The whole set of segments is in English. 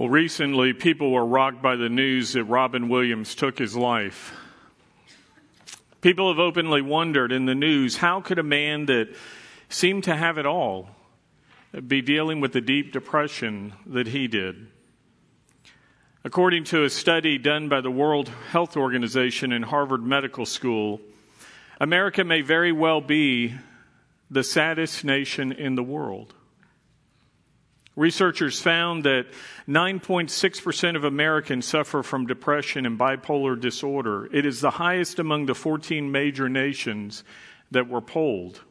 Well, recently, people were rocked by the news that Robin Williams took his life. People have openly wondered in the news how could a man that seemed to have it all be dealing with the deep depression that he did? According to a study done by the World Health Organization and Harvard Medical School, America may very well be the saddest nation in the world. Researchers found that 9.6% of Americans suffer from depression and bipolar disorder. It is the highest among the 14 major nations that were polled.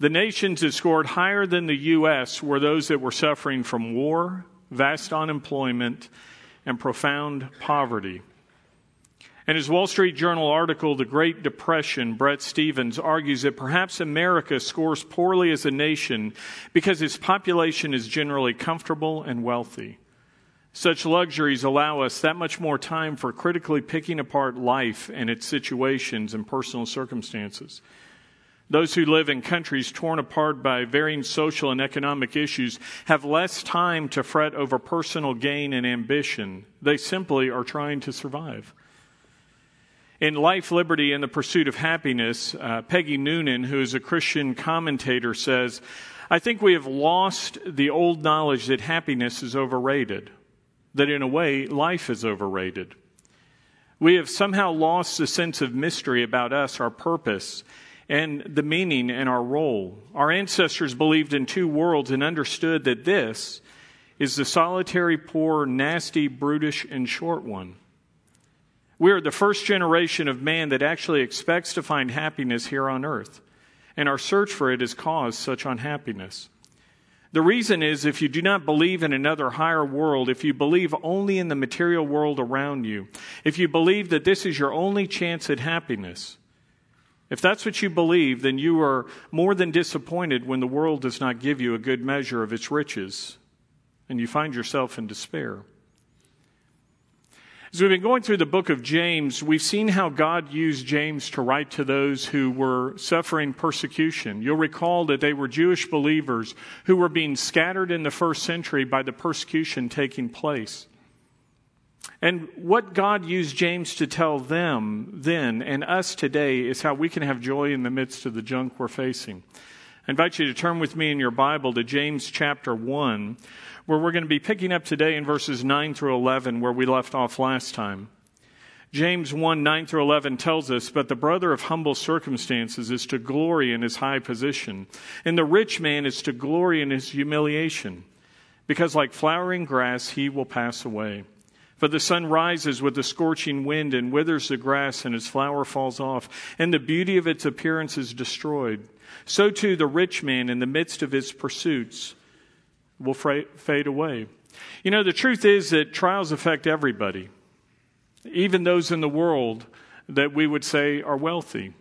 The nations that scored higher than the U.S. were those that were suffering from war, vast unemployment, and profound poverty. In his Wall Street Journal article, The Great Depression, Bret Stephens argues that perhaps America scores poorly as a nation because its population is generally comfortable and wealthy. Such luxuries allow us that much more time for critically picking apart life and its situations and personal circumstances. Those who live in countries torn apart by varying social and economic issues have less time to fret over personal gain and ambition. They simply are trying to survive. In Life, Liberty, and the Pursuit of Happiness, uh, Peggy Noonan, who is a Christian commentator, says, I think we have lost the old knowledge that happiness is overrated, that in a way, life is overrated. We have somehow lost the sense of mystery about us, our purpose, and the meaning and our role. Our ancestors believed in two worlds and understood that this is the solitary, poor, nasty, brutish, and short one. We are the first generation of man that actually expects to find happiness here on earth, and our search for it has caused such unhappiness. The reason is if you do not believe in another higher world, if you believe only in the material world around you, if you believe that this is your only chance at happiness, if that's what you believe, then you are more than disappointed when the world does not give you a good measure of its riches and you find yourself in despair. As we've been going through the book of James, we've seen how God used James to write to those who were suffering persecution. You'll recall that they were Jewish believers who were being scattered in the first century by the persecution taking place. And what God used James to tell them then and us today is how we can have joy in the midst of the junk we're facing. I invite you to turn with me in your Bible to James chapter 1 where we're going to be picking up today in verses 9 through 11, where we left off last time. James 1 9 through 11 tells us, But the brother of humble circumstances is to glory in his high position, and the rich man is to glory in his humiliation, because like flowering grass he will pass away. For the sun rises with a scorching wind and withers the grass, and its flower falls off, and the beauty of its appearance is destroyed. So too the rich man in the midst of his pursuits will fade away. You know, the truth is that trials affect everybody, even those in the world that we would say are wealthy.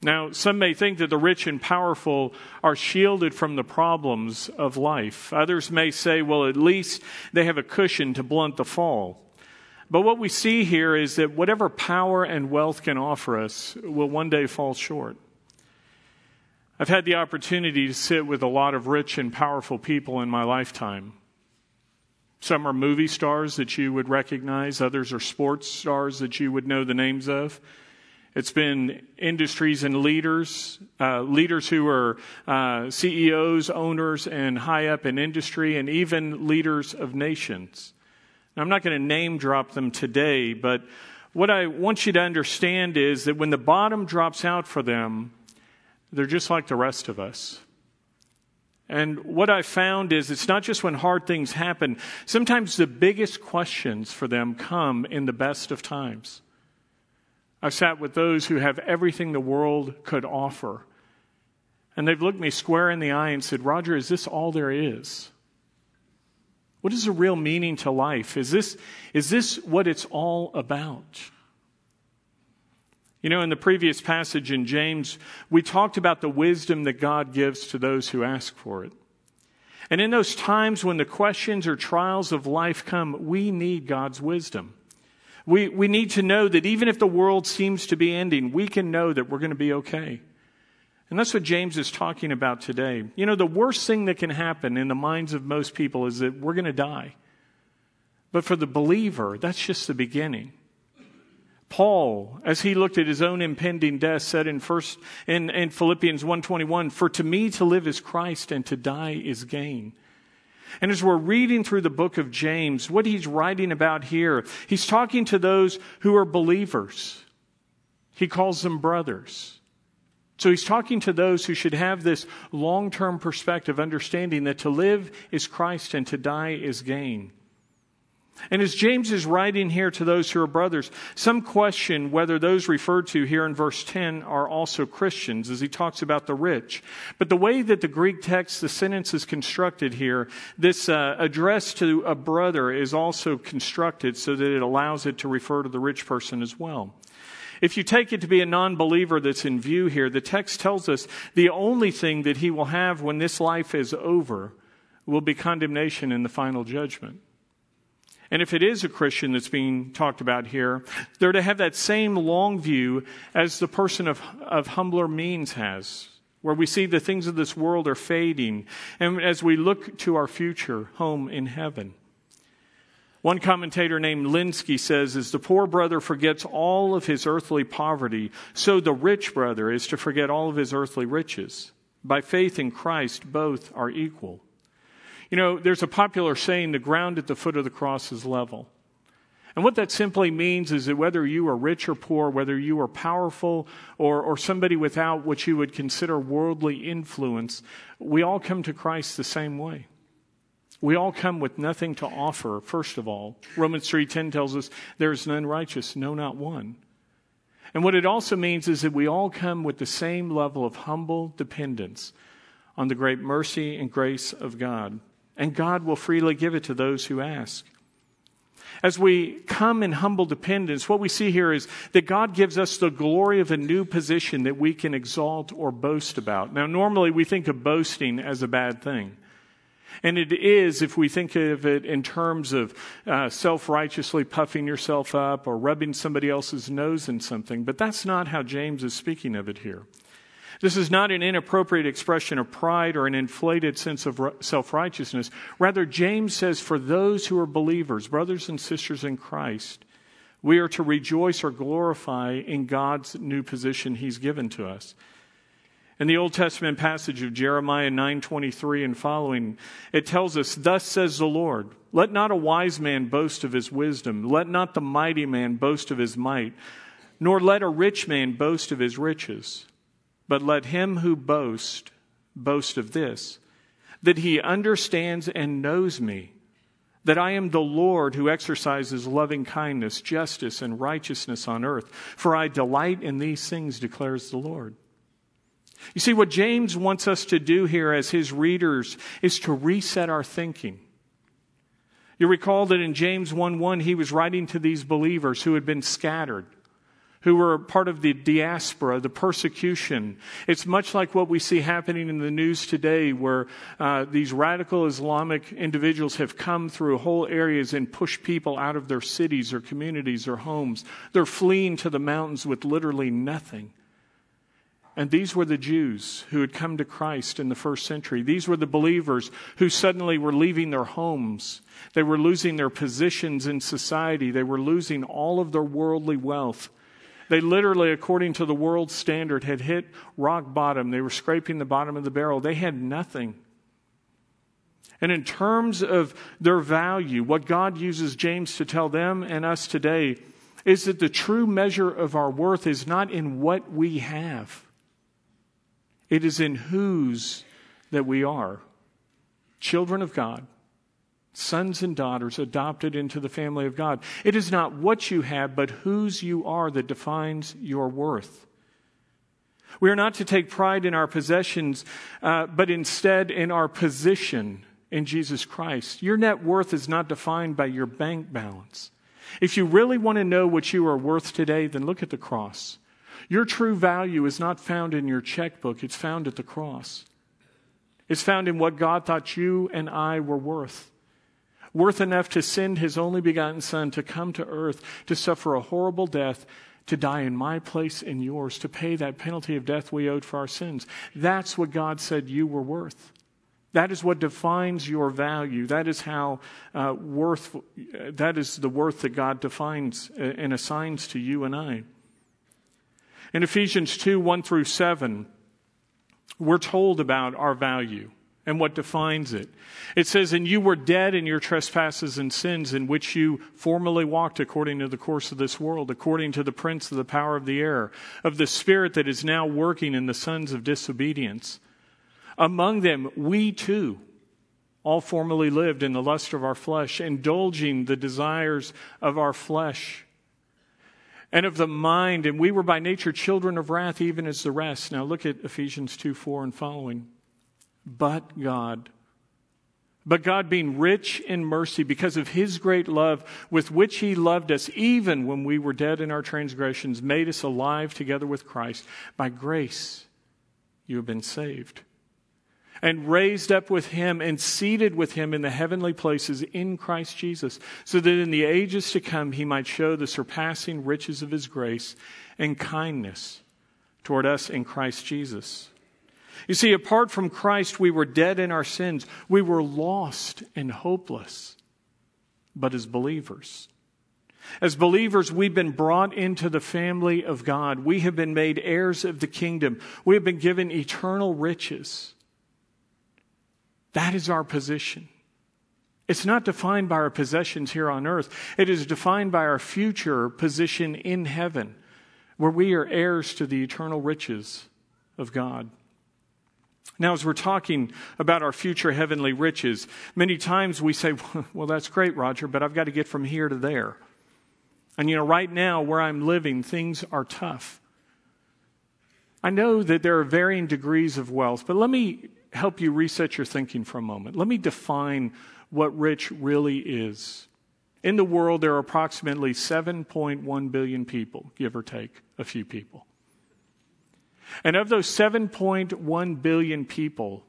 Now, some may think that the rich and powerful are shielded from the problems of life. Others may say, well, at least they have a cushion to blunt the fall. But what we see here is that whatever power and wealth can offer us will one day fall short. I've had the opportunity to sit with a lot of rich and powerful people in my lifetime. Some are movie stars that you would recognize, others are sports stars that you would know the names of. It's been industries and leaders, uh, leaders who are uh, CEOs, owners, and high up in industry, and even leaders of nations. Now, I'm not going to name drop them today, but what I want you to understand is that when the bottom drops out for them, they're just like the rest of us. And what I found is it's not just when hard things happen, sometimes the biggest questions for them come in the best of times. I've sat with those who have everything the world could offer. And they've looked me square in the eye and said, Roger, is this all there is? What is the real meaning to life? Is this, is this what it's all about? You know, in the previous passage in James, we talked about the wisdom that God gives to those who ask for it. And in those times when the questions or trials of life come, we need God's wisdom. We, we need to know that even if the world seems to be ending, we can know that we're going to be okay. And that's what James is talking about today. You know, the worst thing that can happen in the minds of most people is that we're going to die. But for the believer, that's just the beginning. Paul, as he looked at his own impending death, said in first in, in Philippians 121, For to me to live is Christ and to die is gain. And as we're reading through the book of James, what he's writing about here, he's talking to those who are believers. He calls them brothers. So he's talking to those who should have this long term perspective, understanding that to live is Christ and to die is gain. And as James is writing here to those who are brothers, some question whether those referred to here in verse 10 are also Christians as he talks about the rich. But the way that the Greek text, the sentence is constructed here, this uh, address to a brother is also constructed so that it allows it to refer to the rich person as well. If you take it to be a non believer that's in view here, the text tells us the only thing that he will have when this life is over will be condemnation in the final judgment. And if it is a Christian that's being talked about here, they're to have that same long view as the person of, of humbler means has, where we see the things of this world are fading, and as we look to our future home in heaven. One commentator named Lenski says, as the poor brother forgets all of his earthly poverty, so the rich brother is to forget all of his earthly riches. By faith in Christ, both are equal. You know, there's a popular saying the ground at the foot of the cross is level. And what that simply means is that whether you are rich or poor, whether you are powerful or, or somebody without what you would consider worldly influence, we all come to Christ the same way. We all come with nothing to offer, first of all. Romans 3.10 tells us there is none righteous, no, not one. And what it also means is that we all come with the same level of humble dependence on the great mercy and grace of God and God will freely give it to those who ask. As we come in humble dependence, what we see here is that God gives us the glory of a new position that we can exalt or boast about. Now, normally we think of boasting as a bad thing. And it is if we think of it in terms of uh, self righteously puffing yourself up or rubbing somebody else's nose in something. But that's not how James is speaking of it here. This is not an inappropriate expression of pride or an inflated sense of self righteousness. Rather, James says, for those who are believers, brothers and sisters in Christ, we are to rejoice or glorify in God's new position he's given to us. In the Old Testament passage of Jeremiah 9:23 and following, it tells us, "Thus says the Lord, let not a wise man boast of his wisdom, let not the mighty man boast of his might, nor let a rich man boast of his riches." But let him who boasts boast of this, that he understands and knows me, that I am the Lord who exercises loving kindness, justice, and righteousness on earth. For I delight in these things, declares the Lord. You see, what James wants us to do here as his readers is to reset our thinking. You recall that in James 1 1, he was writing to these believers who had been scattered who were part of the diaspora, the persecution. It's much like what we see happening in the news today, where uh, these radical Islamic individuals have come through whole areas and pushed people out of their cities or communities or homes. They're fleeing to the mountains with literally nothing. And these were the Jews who had come to Christ in the first century. These were the believers who suddenly were leaving their homes. They were losing their positions in society. They were losing all of their worldly wealth. They literally, according to the world standard, had hit rock bottom. They were scraping the bottom of the barrel. They had nothing. And in terms of their value, what God uses James to tell them and us today is that the true measure of our worth is not in what we have, it is in whose that we are children of God sons and daughters adopted into the family of God. It is not what you have, but whose you are that defines your worth. We are not to take pride in our possessions, uh, but instead in our position in Jesus Christ. Your net worth is not defined by your bank balance. If you really want to know what you are worth today, then look at the cross. Your true value is not found in your checkbook, it's found at the cross. It's found in what God thought you and I were worth worth enough to send his only begotten Son to come to earth to suffer a horrible death, to die in my place and yours, to pay that penalty of death we owed for our sins. That's what God said you were worth. That is what defines your value. That is how uh, worth, that is the worth that God defines and assigns to you and I. In Ephesians 2 1 through 7, we're told about our value and what defines it. It says, And you were dead in your trespasses and sins, in which you formerly walked according to the course of this world, according to the prince of the power of the air, of the spirit that is now working in the sons of disobedience. Among them, we too all formerly lived in the lust of our flesh, indulging the desires of our flesh and of the mind, and we were by nature children of wrath, even as the rest. Now look at Ephesians 2 4 and following. But God, but God, being rich in mercy because of his great love with which he loved us, even when we were dead in our transgressions, made us alive together with Christ. By grace, you have been saved and raised up with him and seated with him in the heavenly places in Christ Jesus, so that in the ages to come he might show the surpassing riches of his grace and kindness toward us in Christ Jesus. You see, apart from Christ, we were dead in our sins. We were lost and hopeless. But as believers, as believers, we've been brought into the family of God. We have been made heirs of the kingdom. We have been given eternal riches. That is our position. It's not defined by our possessions here on earth, it is defined by our future position in heaven, where we are heirs to the eternal riches of God. Now, as we're talking about our future heavenly riches, many times we say, Well, that's great, Roger, but I've got to get from here to there. And you know, right now, where I'm living, things are tough. I know that there are varying degrees of wealth, but let me help you reset your thinking for a moment. Let me define what rich really is. In the world, there are approximately 7.1 billion people, give or take a few people. And of those 7.1 billion people,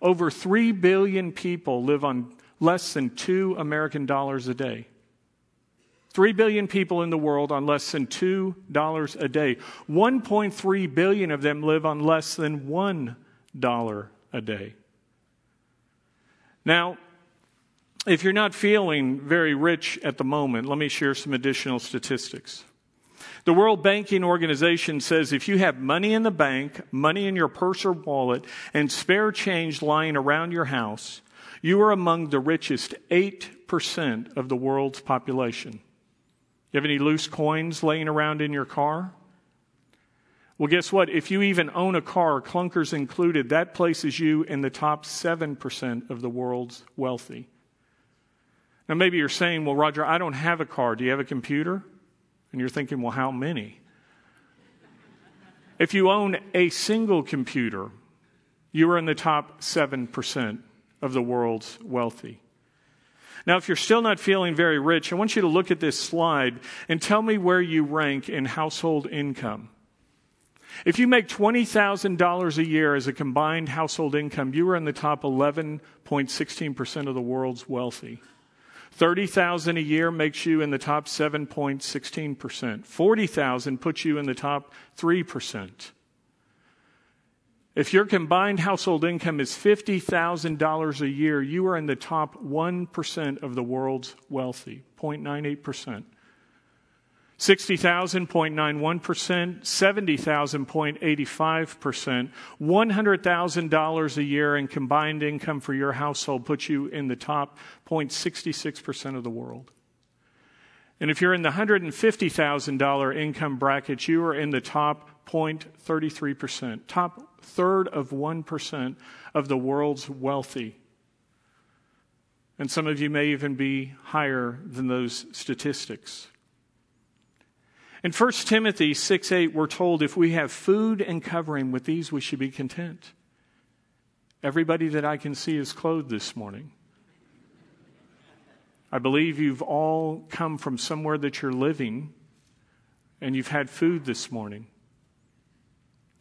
over 3 billion people live on less than 2 American dollars a day. 3 billion people in the world on less than $2 a day. 1.3 billion of them live on less than $1 a day. Now, if you're not feeling very rich at the moment, let me share some additional statistics. The World Banking Organization says if you have money in the bank, money in your purse or wallet, and spare change lying around your house, you are among the richest 8% of the world's population. You have any loose coins laying around in your car? Well, guess what? If you even own a car, clunkers included, that places you in the top 7% of the world's wealthy. Now, maybe you're saying, well, Roger, I don't have a car. Do you have a computer? And you're thinking, well, how many? if you own a single computer, you are in the top 7% of the world's wealthy. Now, if you're still not feeling very rich, I want you to look at this slide and tell me where you rank in household income. If you make $20,000 a year as a combined household income, you are in the top 11.16% of the world's wealthy. 30,000 a year makes you in the top 7.16%. 40,000 puts you in the top 3%. If your combined household income is $50,000 a year, you are in the top 1% of the world's wealthy, 0.98%. 60,000.91%, 70,000.85%, $100,000 a year in combined income for your household puts you in the top 0.66% of the world. And if you're in the $150,000 income bracket, you are in the top 0.33%, top third of 1% of the world's wealthy. And some of you may even be higher than those statistics. In 1 Timothy 6 8, we're told if we have food and covering, with these we should be content. Everybody that I can see is clothed this morning. I believe you've all come from somewhere that you're living and you've had food this morning.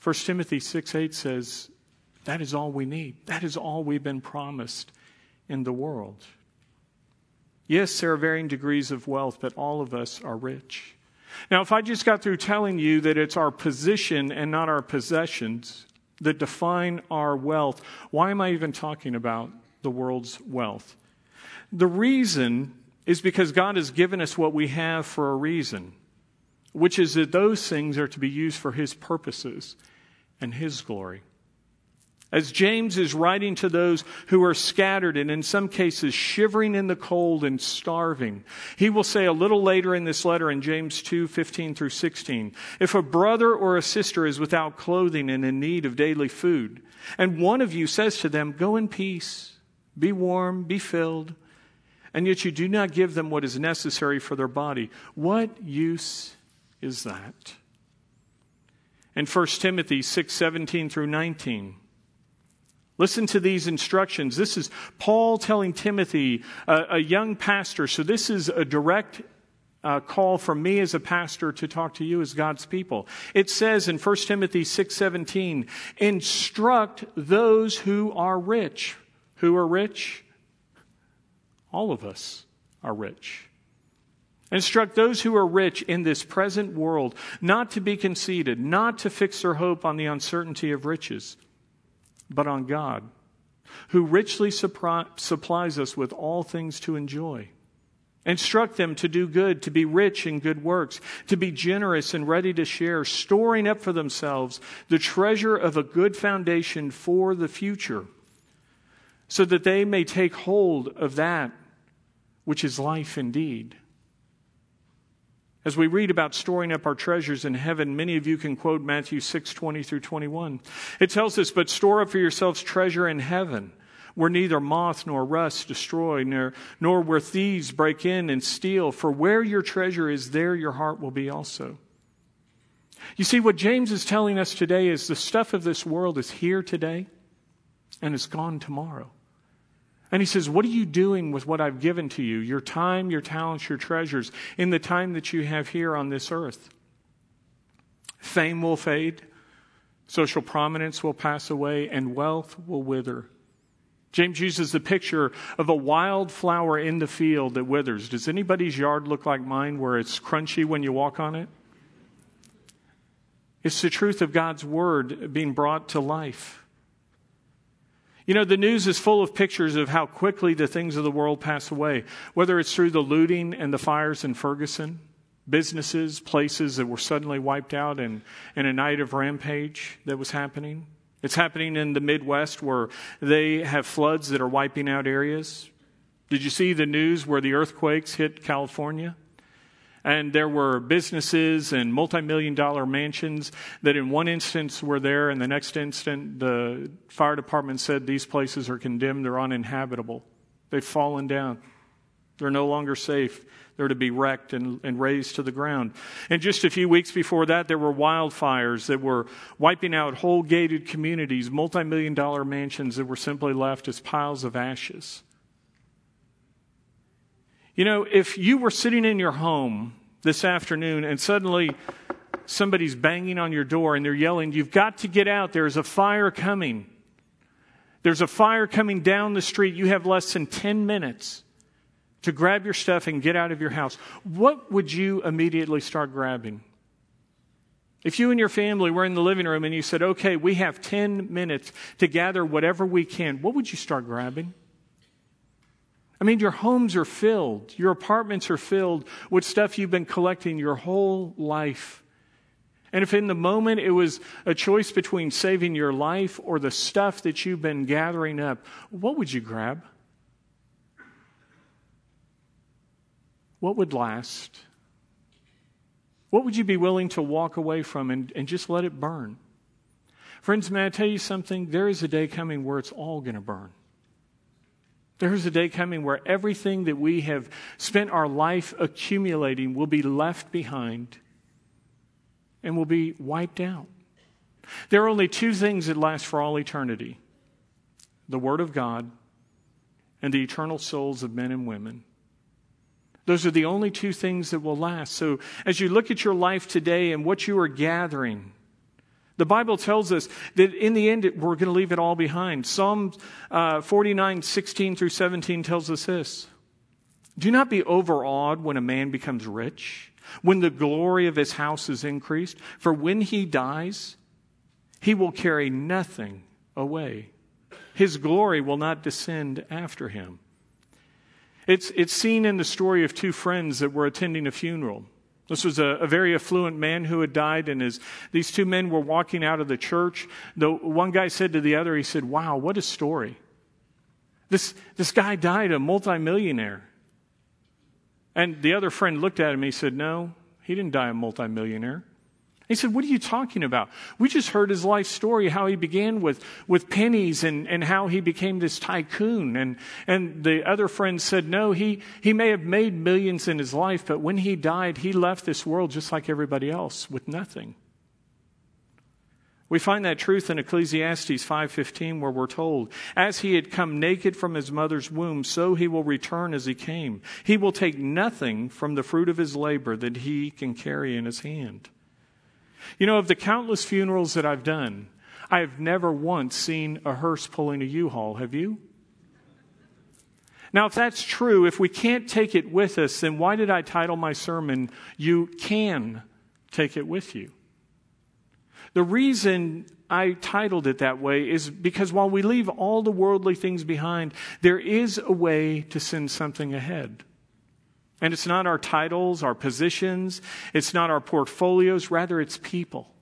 1 Timothy 6 8 says, That is all we need. That is all we've been promised in the world. Yes, there are varying degrees of wealth, but all of us are rich. Now, if I just got through telling you that it's our position and not our possessions, that define our wealth. Why am I even talking about the world's wealth? The reason is because God has given us what we have for a reason, which is that those things are to be used for His purposes and His glory. As James is writing to those who are scattered and in some cases shivering in the cold and starving, he will say a little later in this letter in James 2 15 through 16, if a brother or a sister is without clothing and in need of daily food, and one of you says to them, Go in peace, be warm, be filled, and yet you do not give them what is necessary for their body, what use is that? In 1 Timothy 6 17 through 19, Listen to these instructions. This is Paul telling Timothy, a, young pastor. So, this is a direct uh, call from me as a pastor to talk to you as God's people. It says in 1 Timothy 6:17, "Instruct those who are rich." Who are rich? All of us are rich. Instruct those who are rich in this present world not to be conceited, not to fix their hope on the uncertainty of riches but on God, who richly supplies us with all things to enjoy. Instruct them to do good, to be rich in good works, to be generous and ready to share, storing up for themselves the treasure of a good foundation for the future, so that they may take hold of that which is life indeed. As we read about storing up our treasures in heaven, many of you can quote Matthew 6 20 through 21. It tells us, But store up for yourselves treasure in heaven, where neither moth nor rust destroy, nor, nor where thieves break in and steal. For where your treasure is, there your heart will be also. You see, what James is telling us today is the stuff of this world is here today and is gone tomorrow. And he says, What are you doing with what I've given to you? Your time, your talents, your treasures, in the time that you have here on this earth. Fame will fade, social prominence will pass away, and wealth will wither. James uses the picture of a wild flower in the field that withers. Does anybody's yard look like mine where it's crunchy when you walk on it? It's the truth of God's word being brought to life. You know, the news is full of pictures of how quickly the things of the world pass away, whether it's through the looting and the fires in Ferguson, businesses, places that were suddenly wiped out in, in a night of rampage that was happening. It's happening in the Midwest where they have floods that are wiping out areas. Did you see the news where the earthquakes hit California? And there were businesses and multi million dollar mansions that, in one instance, were there, and the next instant, the fire department said these places are condemned, they're uninhabitable. They've fallen down, they're no longer safe. They're to be wrecked and, and razed to the ground. And just a few weeks before that, there were wildfires that were wiping out whole gated communities, multi million dollar mansions that were simply left as piles of ashes. You know, if you were sitting in your home this afternoon and suddenly somebody's banging on your door and they're yelling, You've got to get out, there's a fire coming. There's a fire coming down the street. You have less than 10 minutes to grab your stuff and get out of your house. What would you immediately start grabbing? If you and your family were in the living room and you said, okay, we have 10 minutes to gather whatever we can, what would you start grabbing? I mean, your homes are filled, your apartments are filled with stuff you've been collecting your whole life. And if in the moment it was a choice between saving your life or the stuff that you've been gathering up, what would you grab? What would last? What would you be willing to walk away from and, and just let it burn? Friends, may I tell you something? There is a day coming where it's all going to burn. There's a day coming where everything that we have spent our life accumulating will be left behind and will be wiped out. There are only two things that last for all eternity the Word of God and the eternal souls of men and women. Those are the only two things that will last. So, as you look at your life today and what you are gathering, the Bible tells us that in the end, we're going to leave it all behind. Psalm uh, 49, 16 through 17 tells us this Do not be overawed when a man becomes rich, when the glory of his house is increased, for when he dies, he will carry nothing away. His glory will not descend after him. It's, it's seen in the story of two friends that were attending a funeral. This was a, a, very affluent man who had died, and as these two men were walking out of the church, the one guy said to the other, he said, Wow, what a story. This, this guy died a multimillionaire. And the other friend looked at him, and he said, No, he didn't die a multimillionaire. He said, What are you talking about? We just heard his life story, how he began with, with pennies and, and how he became this tycoon. And, and the other friend said, No, he, he may have made millions in his life, but when he died, he left this world just like everybody else with nothing. We find that truth in Ecclesiastes 5:15 where we're told, as he had come naked from his mother's womb, so he will return as he came. He will take nothing from the fruit of his labor that he can carry in his hand. You know, of the countless funerals that I've done, I have never once seen a hearse pulling a U-Haul. Have you? Now, if that's true, if we can't take it with us, then why did I title my sermon, You Can Take It With You? The reason I titled it that way is because while we leave all the worldly things behind, there is a way to send something ahead. And it's not our titles, our positions, it's not our portfolios, rather, it's people.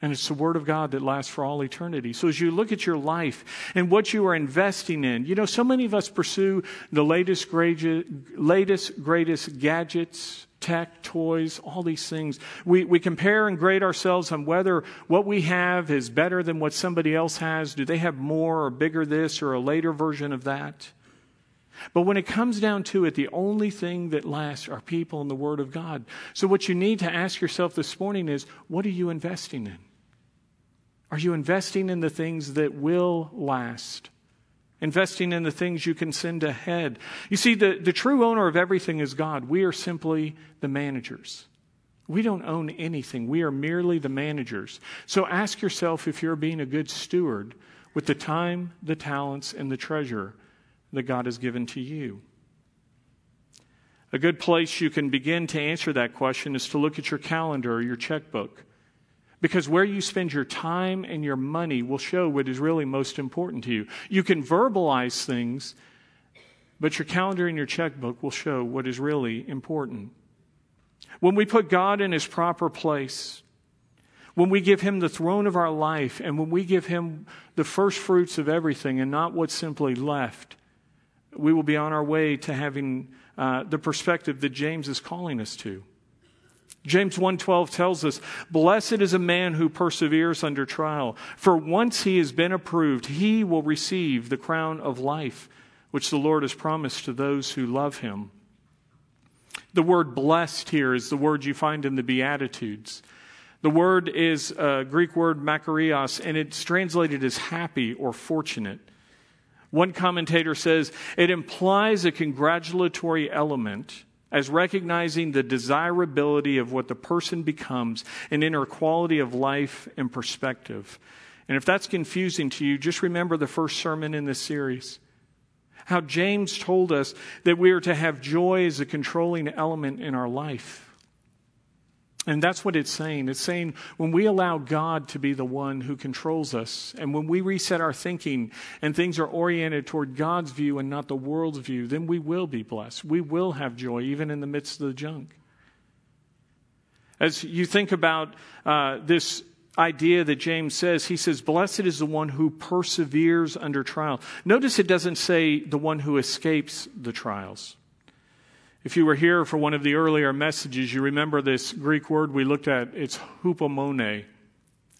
And it's the Word of God that lasts for all eternity. So as you look at your life and what you are investing in, you know, so many of us pursue the latest, latest greatest gadgets, tech, toys, all these things. We, we compare and grade ourselves on whether what we have is better than what somebody else has. Do they have more or bigger this or a later version of that? But when it comes down to it, the only thing that lasts are people and the Word of God. So, what you need to ask yourself this morning is what are you investing in? Are you investing in the things that will last? Investing in the things you can send ahead. You see, the, the true owner of everything is God. We are simply the managers. We don't own anything. We are merely the managers. So ask yourself if you're being a good steward with the time, the talents, and the treasure that God has given to you? A good place you can begin to answer that question is to look at your calendar or your checkbook. Because where you spend your time and your money will show what is really most important to you. You can verbalize things, but your calendar and your checkbook will show what is really important. When we put God in his proper place, when we give him the throne of our life, and when we give him the first fruits of everything and not what's simply left, we will be on our way to having uh, the perspective that James is calling us to. James 1:12 tells us, "Blessed is a man who perseveres under trial, for once he has been approved, he will receive the crown of life which the Lord has promised to those who love him." The word blessed here is the word you find in the Beatitudes. The word is a Greek word makarios, and it's translated as happy or fortunate. One commentator says it implies a congratulatory element as recognizing the desirability of what the person becomes, an inner quality of life and perspective. And if that's confusing to you, just remember the first sermon in this series. How James told us that we are to have joy as a controlling element in our life. And that's what it's saying. It's saying when we allow God to be the one who controls us, and when we reset our thinking and things are oriented toward God's view and not the world's view, then we will be blessed. We will have joy even in the midst of the junk. As you think about uh, this idea that James says, he says, Blessed is the one who perseveres under trial. Notice it doesn't say the one who escapes the trials. If you were here for one of the earlier messages, you remember this Greek word we looked at. It's hupomone.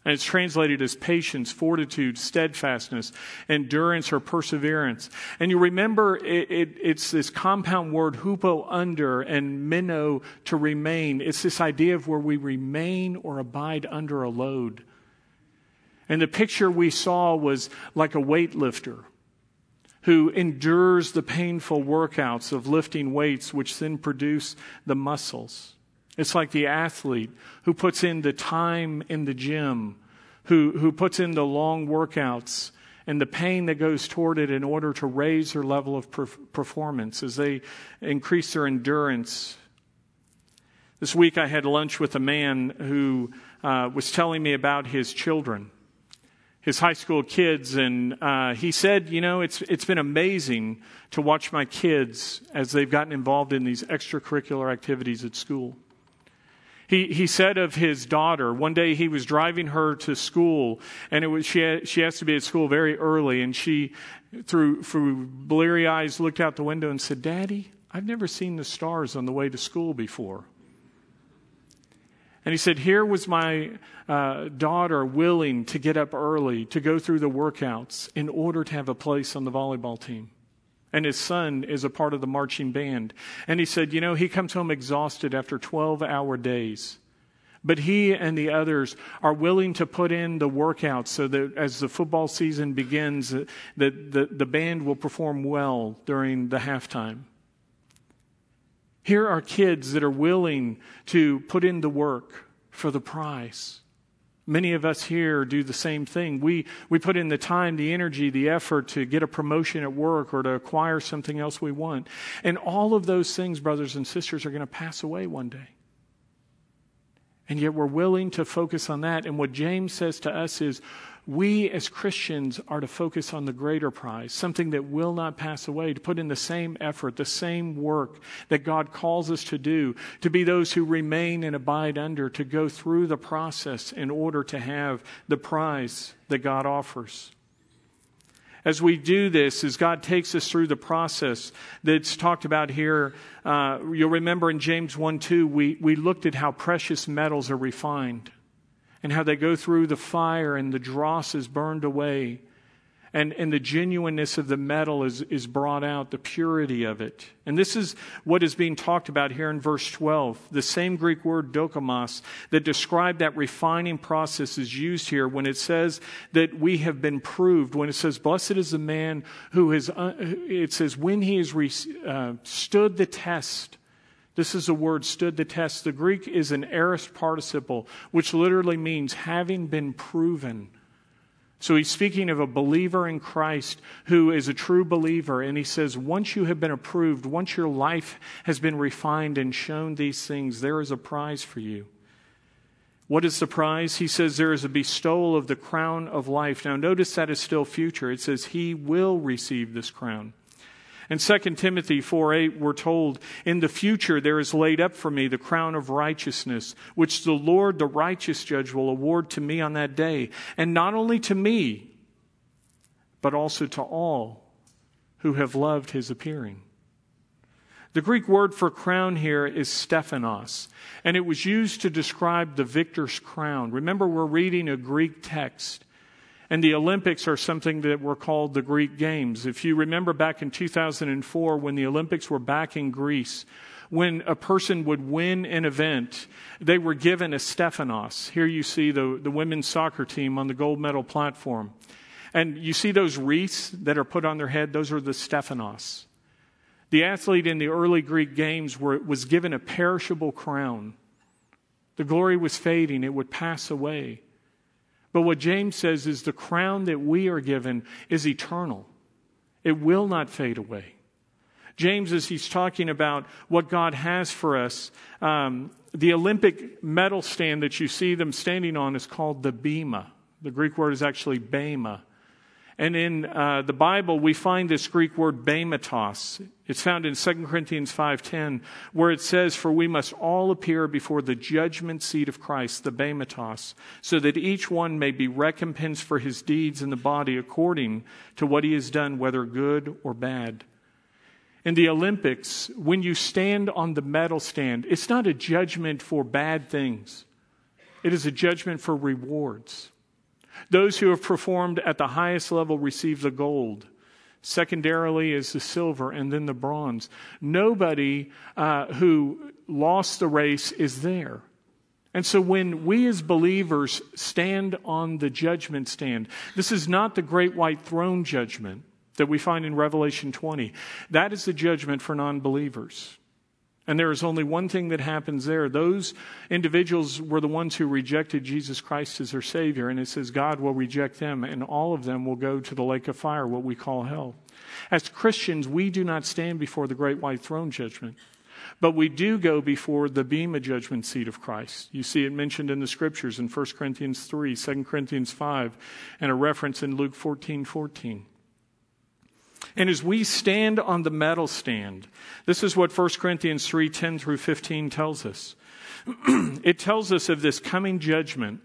And it's translated as patience, fortitude, steadfastness, endurance, or perseverance. And you remember it, it, it's this compound word, hupo, under, and meno, to remain. It's this idea of where we remain or abide under a load. And the picture we saw was like a weightlifter who endures the painful workouts of lifting weights, which then produce the muscles. It's like the athlete who puts in the time in the gym, who, who puts in the long workouts and the pain that goes toward it in order to raise their level of performance as they increase their endurance. This week I had lunch with a man who uh, was telling me about his children, his high school kids, and uh, he said, You know, it's, it's been amazing to watch my kids as they've gotten involved in these extracurricular activities at school. He, he said of his daughter, one day he was driving her to school, and it was, she, had, she has to be at school very early, and she, through, through bleary eyes, looked out the window and said, Daddy, I've never seen the stars on the way to school before. And he said, Here was my uh, daughter willing to get up early to go through the workouts in order to have a place on the volleyball team and his son is a part of the marching band. And he said, You know, he comes home exhausted after 12 hour days. But he and the others are willing to put in the workouts so that as the football season begins, that the, the band will perform well during the halftime. Here are kids that are willing to put in the work for the prize. Many of us here do the same thing. We, we put in the time, the energy, the effort to get a promotion at work or to acquire something else we want. And all of those things, brothers and sisters, are going to pass away one day. And yet we're willing to focus on that. And what James says to us is we as Christians are to focus on the greater prize, something that will not pass away, to put in the same effort, the same work that God calls us to do, to be those who remain and abide under, to go through the process in order to have the prize that God offers. As we do this, as God takes us through the process that's talked about here, uh, you'll remember in James 1 2, we, we looked at how precious metals are refined and how they go through the fire and the dross is burned away and, and the genuineness of the metal is, is brought out, the purity of it. And this is what is being talked about here in verse 12. The same Greek word, dokimos, that described that refining process is used here when it says that we have been proved. When it says, Blessed is the man who has, uh, it says, when he has re- uh, stood the test this is a word stood the test. The Greek is an aorist participle, which literally means having been proven. So he's speaking of a believer in Christ who is a true believer. And he says, once you have been approved, once your life has been refined and shown these things, there is a prize for you. What is the prize? He says there is a bestowal of the crown of life. Now, notice that is still future. It says he will receive this crown. In 2 Timothy 4 8, we're told, In the future there is laid up for me the crown of righteousness, which the Lord, the righteous judge, will award to me on that day. And not only to me, but also to all who have loved his appearing. The Greek word for crown here is Stephanos, and it was used to describe the victor's crown. Remember, we're reading a Greek text. And the Olympics are something that were called the Greek Games. If you remember back in 2004 when the Olympics were back in Greece, when a person would win an event, they were given a Stephanos. Here you see the, the women's soccer team on the gold medal platform. And you see those wreaths that are put on their head, those are the Stephanos. The athlete in the early Greek games were, was given a perishable crown. The glory was fading, it would pass away. But what James says is the crown that we are given is eternal, it will not fade away. James, as he's talking about what God has for us, um, the Olympic medal stand that you see them standing on is called the bema. The Greek word is actually bema. And in uh, the Bible, we find this Greek word bematos. It's found in 2 Corinthians 5.10, where it says, For we must all appear before the judgment seat of Christ, the bematos, so that each one may be recompensed for his deeds in the body according to what he has done, whether good or bad. In the Olympics, when you stand on the medal stand, it's not a judgment for bad things. It is a judgment for rewards. Those who have performed at the highest level receive the gold. Secondarily is the silver and then the bronze. Nobody uh, who lost the race is there. And so when we as believers stand on the judgment stand, this is not the great white throne judgment that we find in Revelation 20. That is the judgment for non believers. And there is only one thing that happens there. Those individuals were the ones who rejected Jesus Christ as their Savior. And it says God will reject them, and all of them will go to the lake of fire, what we call hell. As Christians, we do not stand before the great white throne judgment. But we do go before the Bema judgment seat of Christ. You see it mentioned in the scriptures in 1 Corinthians 3, 2 Corinthians 5, and a reference in Luke 14 14. And as we stand on the medal stand, this is what 1 Corinthians 3 10 through 15 tells us. it tells us of this coming judgment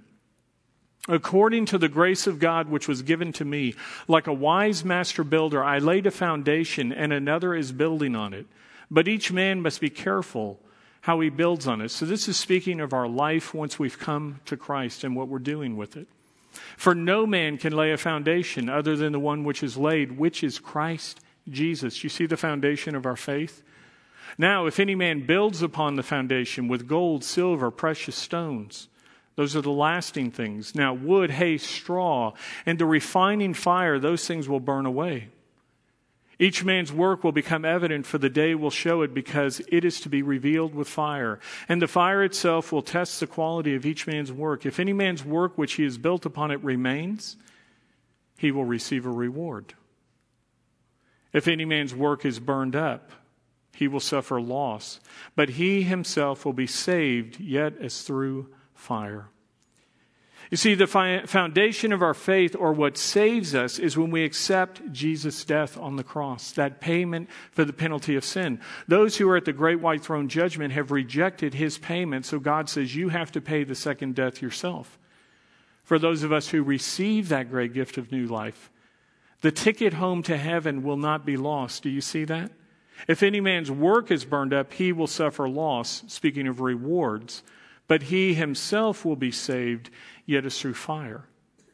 According to the grace of God which was given to me, like a wise master builder, I laid a foundation and another is building on it. But each man must be careful how he builds on it. So, this is speaking of our life once we've come to Christ and what we're doing with it. For no man can lay a foundation other than the one which is laid, which is Christ Jesus. You see the foundation of our faith? Now, if any man builds upon the foundation with gold, silver, precious stones, those are the lasting things. Now, wood, hay, straw, and the refining fire, those things will burn away. Each man's work will become evident, for the day will show it, because it is to be revealed with fire. And the fire itself will test the quality of each man's work. If any man's work which he has built upon it remains, he will receive a reward. If any man's work is burned up, he will suffer loss, but he himself will be saved, yet as through fire. You see, the foundation of our faith, or what saves us, is when we accept Jesus' death on the cross, that payment for the penalty of sin. Those who are at the great white throne judgment have rejected his payment, so God says, You have to pay the second death yourself. For those of us who receive that great gift of new life, the ticket home to heaven will not be lost. Do you see that? If any man's work is burned up, he will suffer loss, speaking of rewards but he himself will be saved, yet as through fire.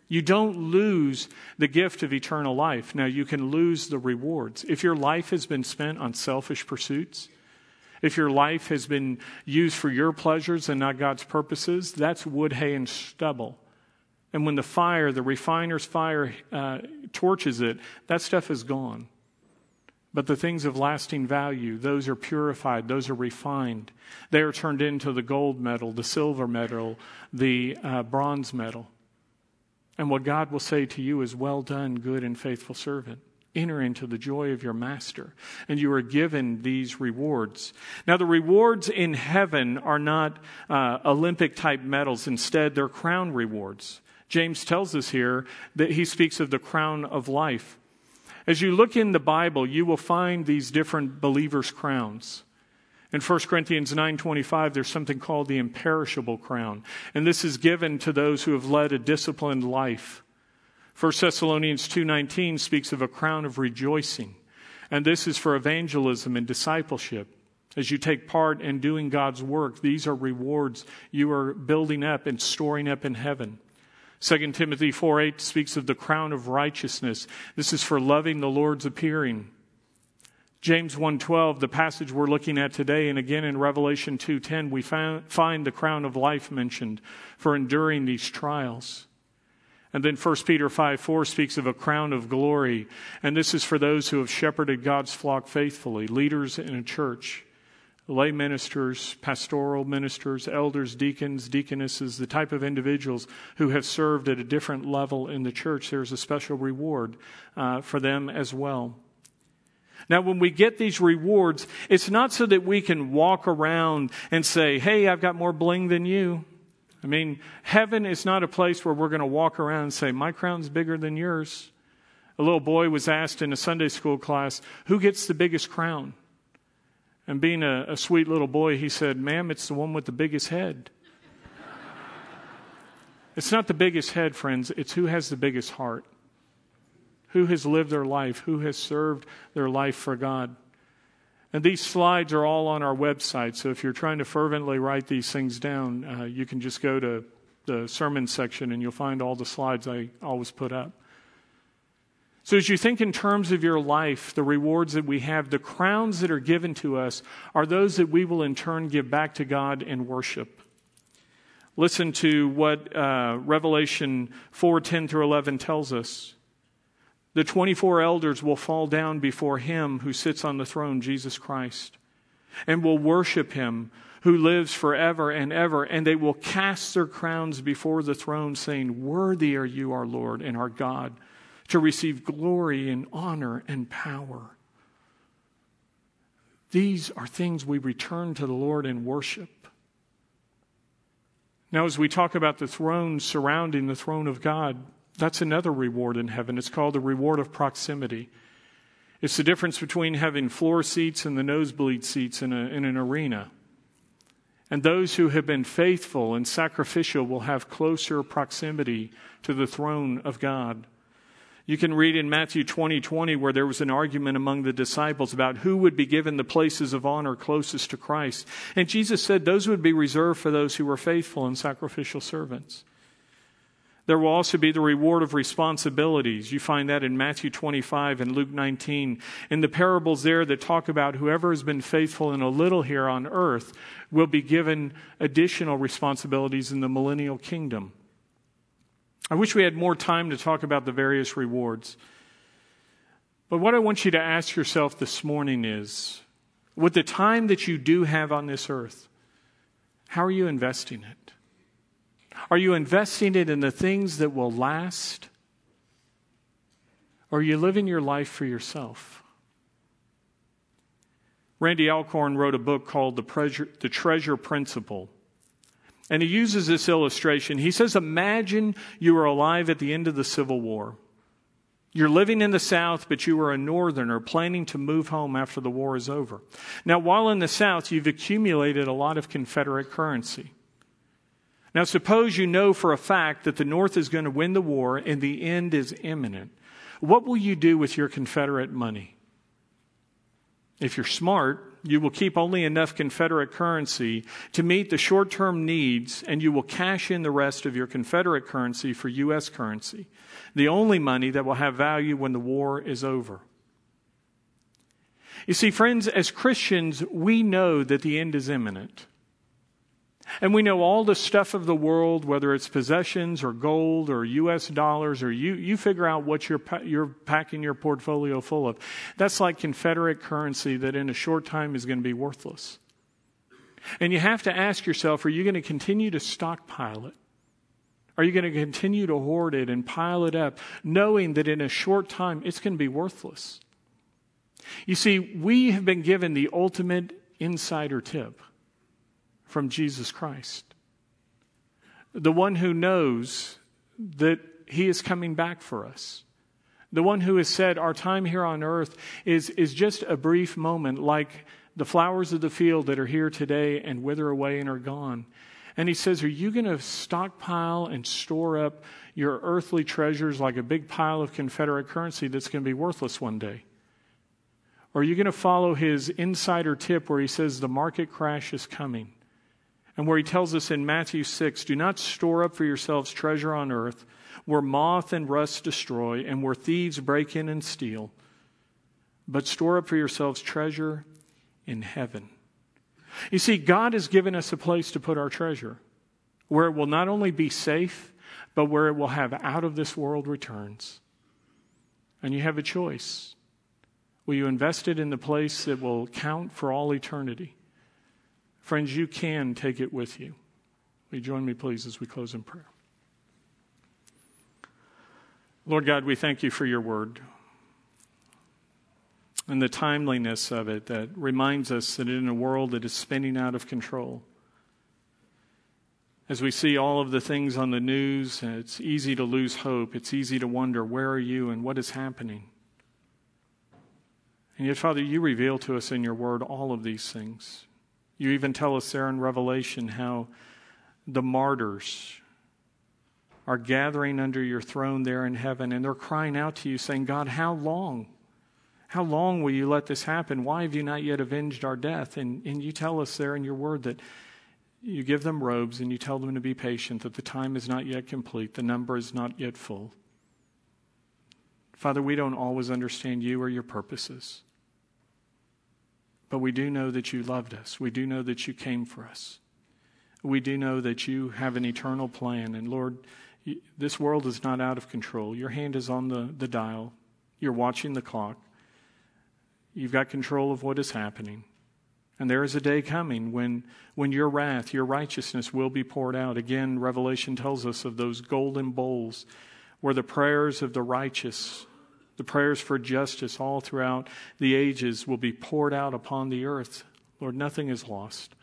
You don't lose the gift of eternal life. Now, you can lose the rewards. If your life has been spent on selfish pursuits, if your life has been used for your pleasures and not God's purposes, that's wood, hay, and stubble. And when the fire, the refiner's fire, uh, torches it, that stuff is gone. But the things of lasting value, those are purified, those are refined. They are turned into the gold medal, the silver medal, the uh, bronze medal. And what God will say to you is, Well done, good and faithful servant. Enter into the joy of your master. And you are given these rewards. Now, the rewards in heaven are not uh, Olympic type medals. Instead, they're crown rewards. James tells us here that he speaks of the crown of life. As you look in the Bible, you will find these different believers' crowns. In 1 Corinthians 9:25 there's something called the imperishable crown, and this is given to those who have led a disciplined life. 1 Thessalonians 2:19 speaks of a crown of rejoicing, and this is for evangelism and discipleship. As you take part in doing God's work, these are rewards you are building up and storing up in heaven. 2 Timothy 4 8 speaks of the crown of righteousness. This is for loving the Lord's appearing. James 1:12, the passage we're looking at today, and again in Revelation 2:10, we find the crown of life mentioned for enduring these trials. And then 1 Peter 5 4 speaks of a crown of glory. And this is for those who have shepherded God's flock faithfully, leaders in a church lay ministers, pastoral ministers, elders, deacons, deaconesses, the type of individuals who have served at a different level in the church, there's a special reward uh, for them as well. Now, when we get these rewards, it's not so that we can walk around and say, hey, I've got more bling than you. I mean, heaven is not a place where we're going to walk around and say, my crown's bigger than yours. A little boy was asked in a Sunday school class, who gets the biggest crown? And being a, a sweet little boy, he said, Ma'am, it's the one with the biggest head. it's not the biggest head, friends, it's who has the biggest heart. Who has lived their life, who has served their life for God. And these slides are all on our website, so if you're trying to fervently write these things down, uh, you can just go to the sermon section and you'll find all the slides I always put up. So, as you think in terms of your life, the rewards that we have, the crowns that are given to us are those that we will in turn give back to God in worship. Listen to what uh, Revelation 4 10 through 11 tells us. The 24 elders will fall down before him who sits on the throne, Jesus Christ, and will worship him who lives forever and ever, and they will cast their crowns before the throne, saying, Worthy are you, our Lord and our God to receive glory and honor and power. These are things we return to the Lord in worship. Now, as we talk about the throne surrounding the throne of God, that's another reward in heaven. It's called the reward of proximity. It's the difference between having floor seats and the nosebleed seats in, a, in an arena. And those who have been faithful and sacrificial will have closer proximity to the throne of God. You can read in Matthew 20 20 where there was an argument among the disciples about who would be given the places of honor closest to Christ. And Jesus said those would be reserved for those who were faithful and sacrificial servants. There will also be the reward of responsibilities. You find that in Matthew 25 and Luke 19. In the parables there that talk about whoever has been faithful in a little here on earth will be given additional responsibilities in the millennial kingdom. I wish we had more time to talk about the various rewards. But what I want you to ask yourself this morning is with the time that you do have on this earth, how are you investing it? Are you investing it in the things that will last? Or are you living your life for yourself? Randy Alcorn wrote a book called The Treasure, the Treasure Principle. And he uses this illustration. He says, Imagine you were alive at the end of the Civil War. You're living in the South, but you are a Northerner planning to move home after the war is over. Now, while in the South, you've accumulated a lot of Confederate currency. Now, suppose you know for a fact that the North is going to win the war and the end is imminent. What will you do with your Confederate money? If you're smart, you will keep only enough Confederate currency to meet the short term needs, and you will cash in the rest of your Confederate currency for U.S. currency, the only money that will have value when the war is over. You see, friends, as Christians, we know that the end is imminent. And we know all the stuff of the world, whether it's possessions or gold or U.S. dollars, or you, you figure out what you're, you're packing your portfolio full of. That's like Confederate currency that in a short time is going to be worthless. And you have to ask yourself are you going to continue to stockpile it? Are you going to continue to hoard it and pile it up, knowing that in a short time it's going to be worthless? You see, we have been given the ultimate insider tip from Jesus Christ. The one who knows that he is coming back for us. The one who has said our time here on earth is, is just a brief moment, like the flowers of the field that are here today and wither away and are gone. And he says, Are you going to stockpile and store up your earthly treasures like a big pile of Confederate currency that's going to be worthless one day? Or are you going to follow his insider tip where he says the market crash is coming? And where he tells us in Matthew 6 do not store up for yourselves treasure on earth where moth and rust destroy and where thieves break in and steal, but store up for yourselves treasure in heaven. You see, God has given us a place to put our treasure where it will not only be safe, but where it will have out of this world returns. And you have a choice. Will you invest it in the place that will count for all eternity? Friends, you can take it with you. Will you join me, please, as we close in prayer? Lord God, we thank you for your word and the timeliness of it that reminds us that in a world that is spinning out of control, as we see all of the things on the news, it's easy to lose hope. It's easy to wonder, where are you and what is happening? And yet, Father, you reveal to us in your word all of these things. You even tell us there in Revelation how the martyrs are gathering under your throne there in heaven and they're crying out to you, saying, God, how long? How long will you let this happen? Why have you not yet avenged our death? And, and you tell us there in your word that you give them robes and you tell them to be patient, that the time is not yet complete, the number is not yet full. Father, we don't always understand you or your purposes. But we do know that you loved us. We do know that you came for us. We do know that you have an eternal plan. And Lord, this world is not out of control. Your hand is on the, the dial, you're watching the clock. You've got control of what is happening. And there is a day coming when, when your wrath, your righteousness will be poured out. Again, Revelation tells us of those golden bowls where the prayers of the righteous The prayers for justice all throughout the ages will be poured out upon the earth. Lord, nothing is lost.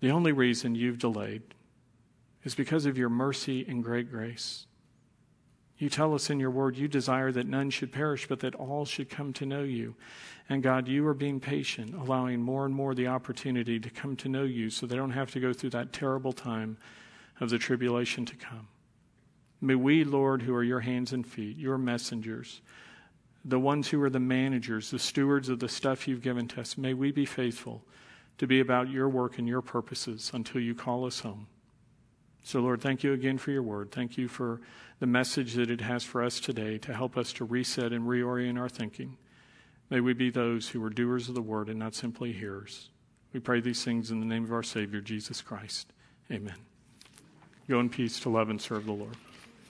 The only reason you've delayed is because of your mercy and great grace. You tell us in your word you desire that none should perish, but that all should come to know you. And God, you are being patient, allowing more and more the opportunity to come to know you so they don't have to go through that terrible time of the tribulation to come. May we, Lord, who are your hands and feet, your messengers, the ones who are the managers, the stewards of the stuff you've given to us, may we be faithful to be about your work and your purposes until you call us home. So, Lord, thank you again for your word. Thank you for the message that it has for us today to help us to reset and reorient our thinking. May we be those who are doers of the word and not simply hearers. We pray these things in the name of our Savior, Jesus Christ. Amen. Go in peace to love and serve the Lord.